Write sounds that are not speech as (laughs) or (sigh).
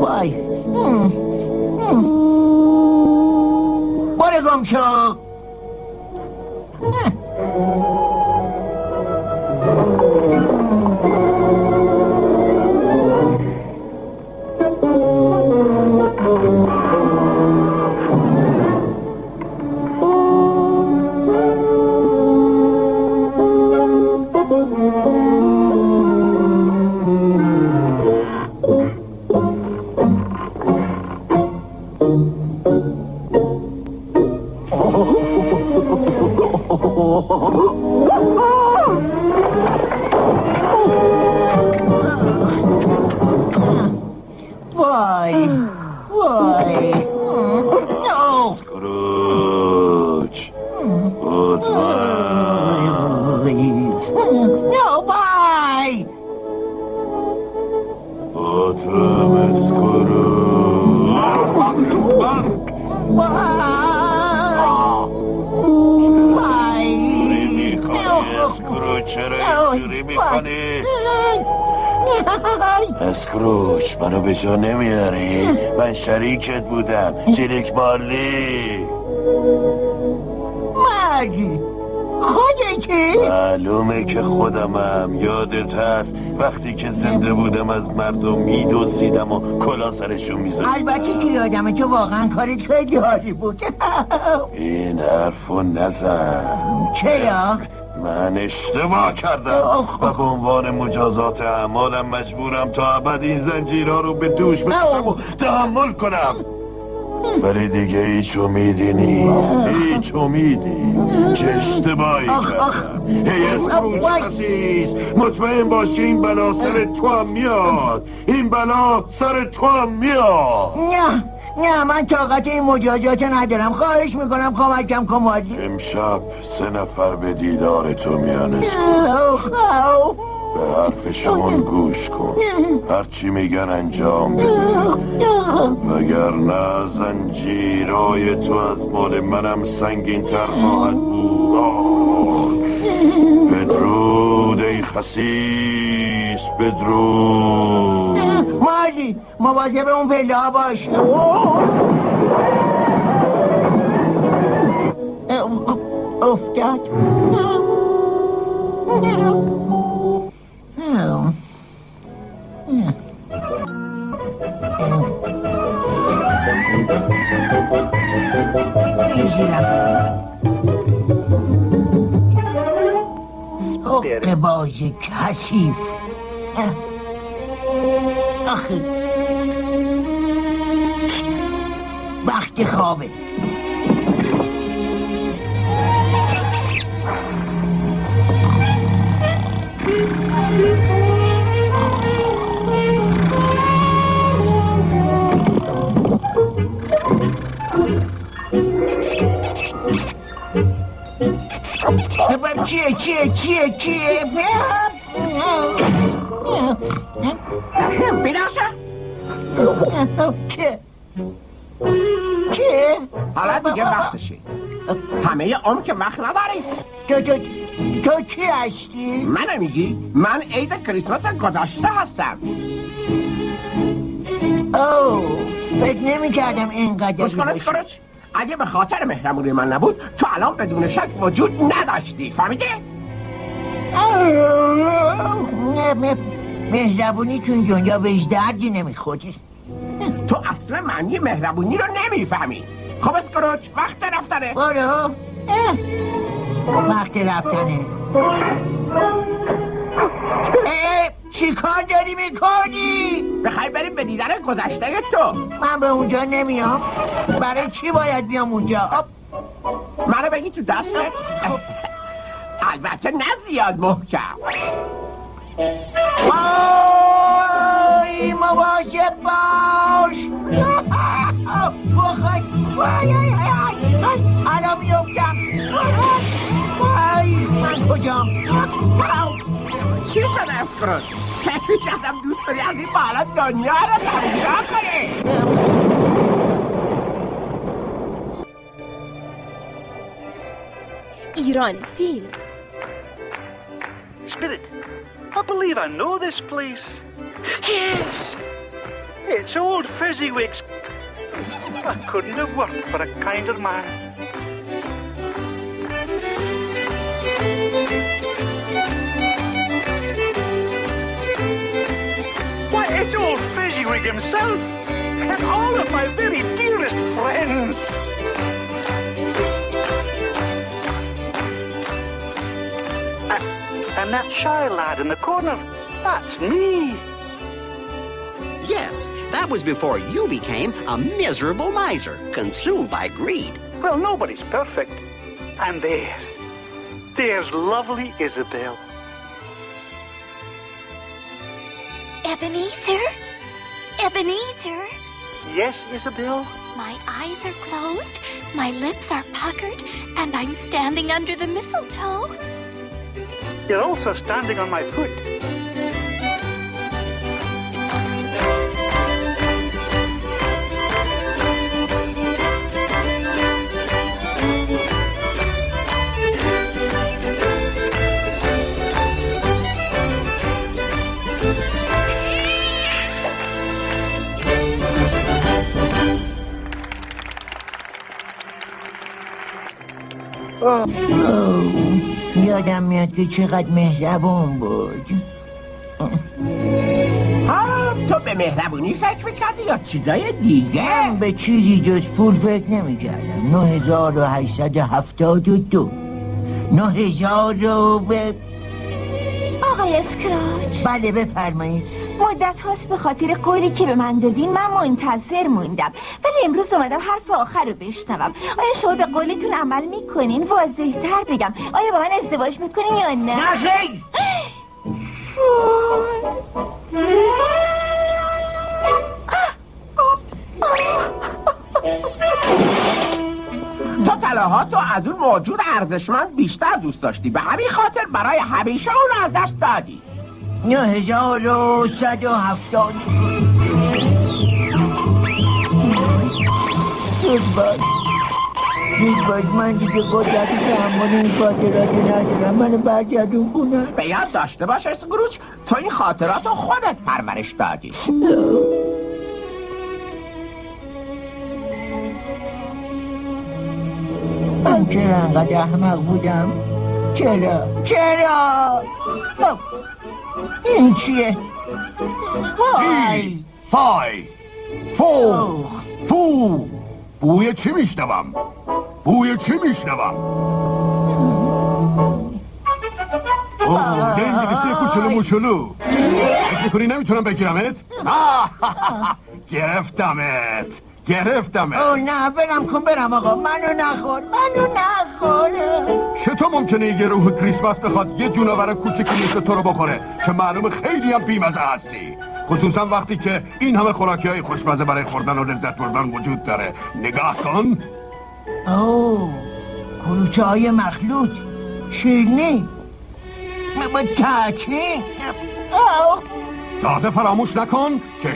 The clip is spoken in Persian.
وای باره گم شو وای اینجوری می‌کنی؟ اسکروچ منو به جا نمیاری؟ من شریکت بودم جلیک مالی. مردی خودتی؟ معلومه که خودمم یادت هست. وقتی که زنده بودم از مردم میدوزیدم و کلا سرشون می‌زدم البته که یادمه تو واقعا کارت خیلی حالی بود. این حرفو نزن. چرا؟ من اشتباه کردم. و به عنوان مجازات اعمالم مجبورم تا ابد این زنجیرها رو به دوش بکشم و تحمل کنم. ولی دیگه هیچ امیدی نیست. هیچ امیدی. چه اشتباهی. کردم. هی اسکروچ. خسیس. مطمئن باش که این بلا سر تو هم میاد. این بلا سر تو هم میاد. نه. نه من طاقت این مجازات ندارم. خواهش می‌کنم کمکم کن مادی امشب سه نفر به دیدار تو میان اسکروچ به حرفشون گوش کن. هرچی میگن انجام بده. وگرنه زنجیرای تو از مال منم سنگین تر خواهد بود. بدرود ای خسیس بدرود. مادی مواظب اون پله ها باش افتاد باز کثیف آخه وقت خوابه چیه چیه چیه چیه بیدار که که حالا دیگه وقتشه همه عمر که وقت نداریم. تو تو تو کی هستی؟ منو میگی. من عید کریسمس گذشته هستم. اوه فکر نمی کردم اینقدر اسکروچ اگه به خاطر مهربونی من نبود تو الان بدون شک وجود نداشتی. فهمیدی؟ مهربونی چون دنیا بهش دردی نمی‌خوری. (laughs) تو اصلا معنی مهربونی رو نمی‌فهمی. خب اسکروچ وقت رفتنه. برو اه. وقت رفتنه. چی کار داری می‌کنی؟ بخوای بریم به دیدن گذشته تو. من به اونجا نمیام. برای چی باید بیام اونجا. منو بگی تو دستت. البته نه زیاد محکم. وای مواظب باش بخوای وای وای وای الان میفتم وای من کجام چی شده اسکروچ فکر کردم دوست داری از این بالا دنیا رو تماشا کنی ایران فیلم I believe I know this place. Yes! It's old Fezziwigs. I couldn't have worked for a kinder man. Why, it's old Fezziwig himself, and all of my very dearest friends. And that shy lad in the corner, that's me. Yes, that was before you became a miserable miser, consumed by greed. Well, nobody's perfect. And there, there's lovely Isabel. Ebenezer? Ebenezer? Yes, Isabel? My eyes are closed, my lips are puckered, and I'm standing under the mistletoe. You're also standing on my foot. Oh. یادم میاد که چقدر مهربون بود. ها تو به مهربونی فکر می‌کردی یا چیزای دیگه؟ من به چیزی جز پول فکر نمی‌کردم. 9872 9000 و به آقای اسکراچ. بله بفرمایید. مدت هاست به خاطر قولی که به من دادین من منتظر موندم. ولی امروز اومدم حرف آخر رو بشنوم. آیا شما به قولتون عمل می‌کنین؟ واضح تر بگم. آیا با من ازدواج می‌کنین یا نه؟ نه خیر تو رو از اون موجود ارزشمند بیشتر دوست داشتی. به همین خاطر برای همیشه اون از دست دادی. 9170 زود باش. زود باش. من دیگه قدرت تحمل این خاطراتی ندارم. منو برگردون کنم به یاد داشته باش اسکروچ. تو این خاطرات رو خودت پرورش دادی. چرا انقدر احمق بودم؟ چرا؟ چرا؟ خب، این چیه؟ وای! فای! فو. فو! بوی چی میشنوم؟ بوی چی میشنوم؟ اوه دنگلیسی کوچولو موچولو. فکر می‌کنی نمی‌تونم بگیرمت؟ آه، (laughs) گرفتمت. گرفتمت او نه برم کن برم آقا. منو نخور منو نخور چطور ممکنه یه روح کریسمس بخواد یه جونور کوچیکی مثل تو رو بخوره؟ که معلوم خیلی هم بیمزه هستی. خصوصا وقتی که این همه خوراکی های خوشمزه برای خوردن و لذت بردن وجود داره. نگاه کن. اوه کلوچه های مخلوط شیرنی اوه. تازه فراموش نکن که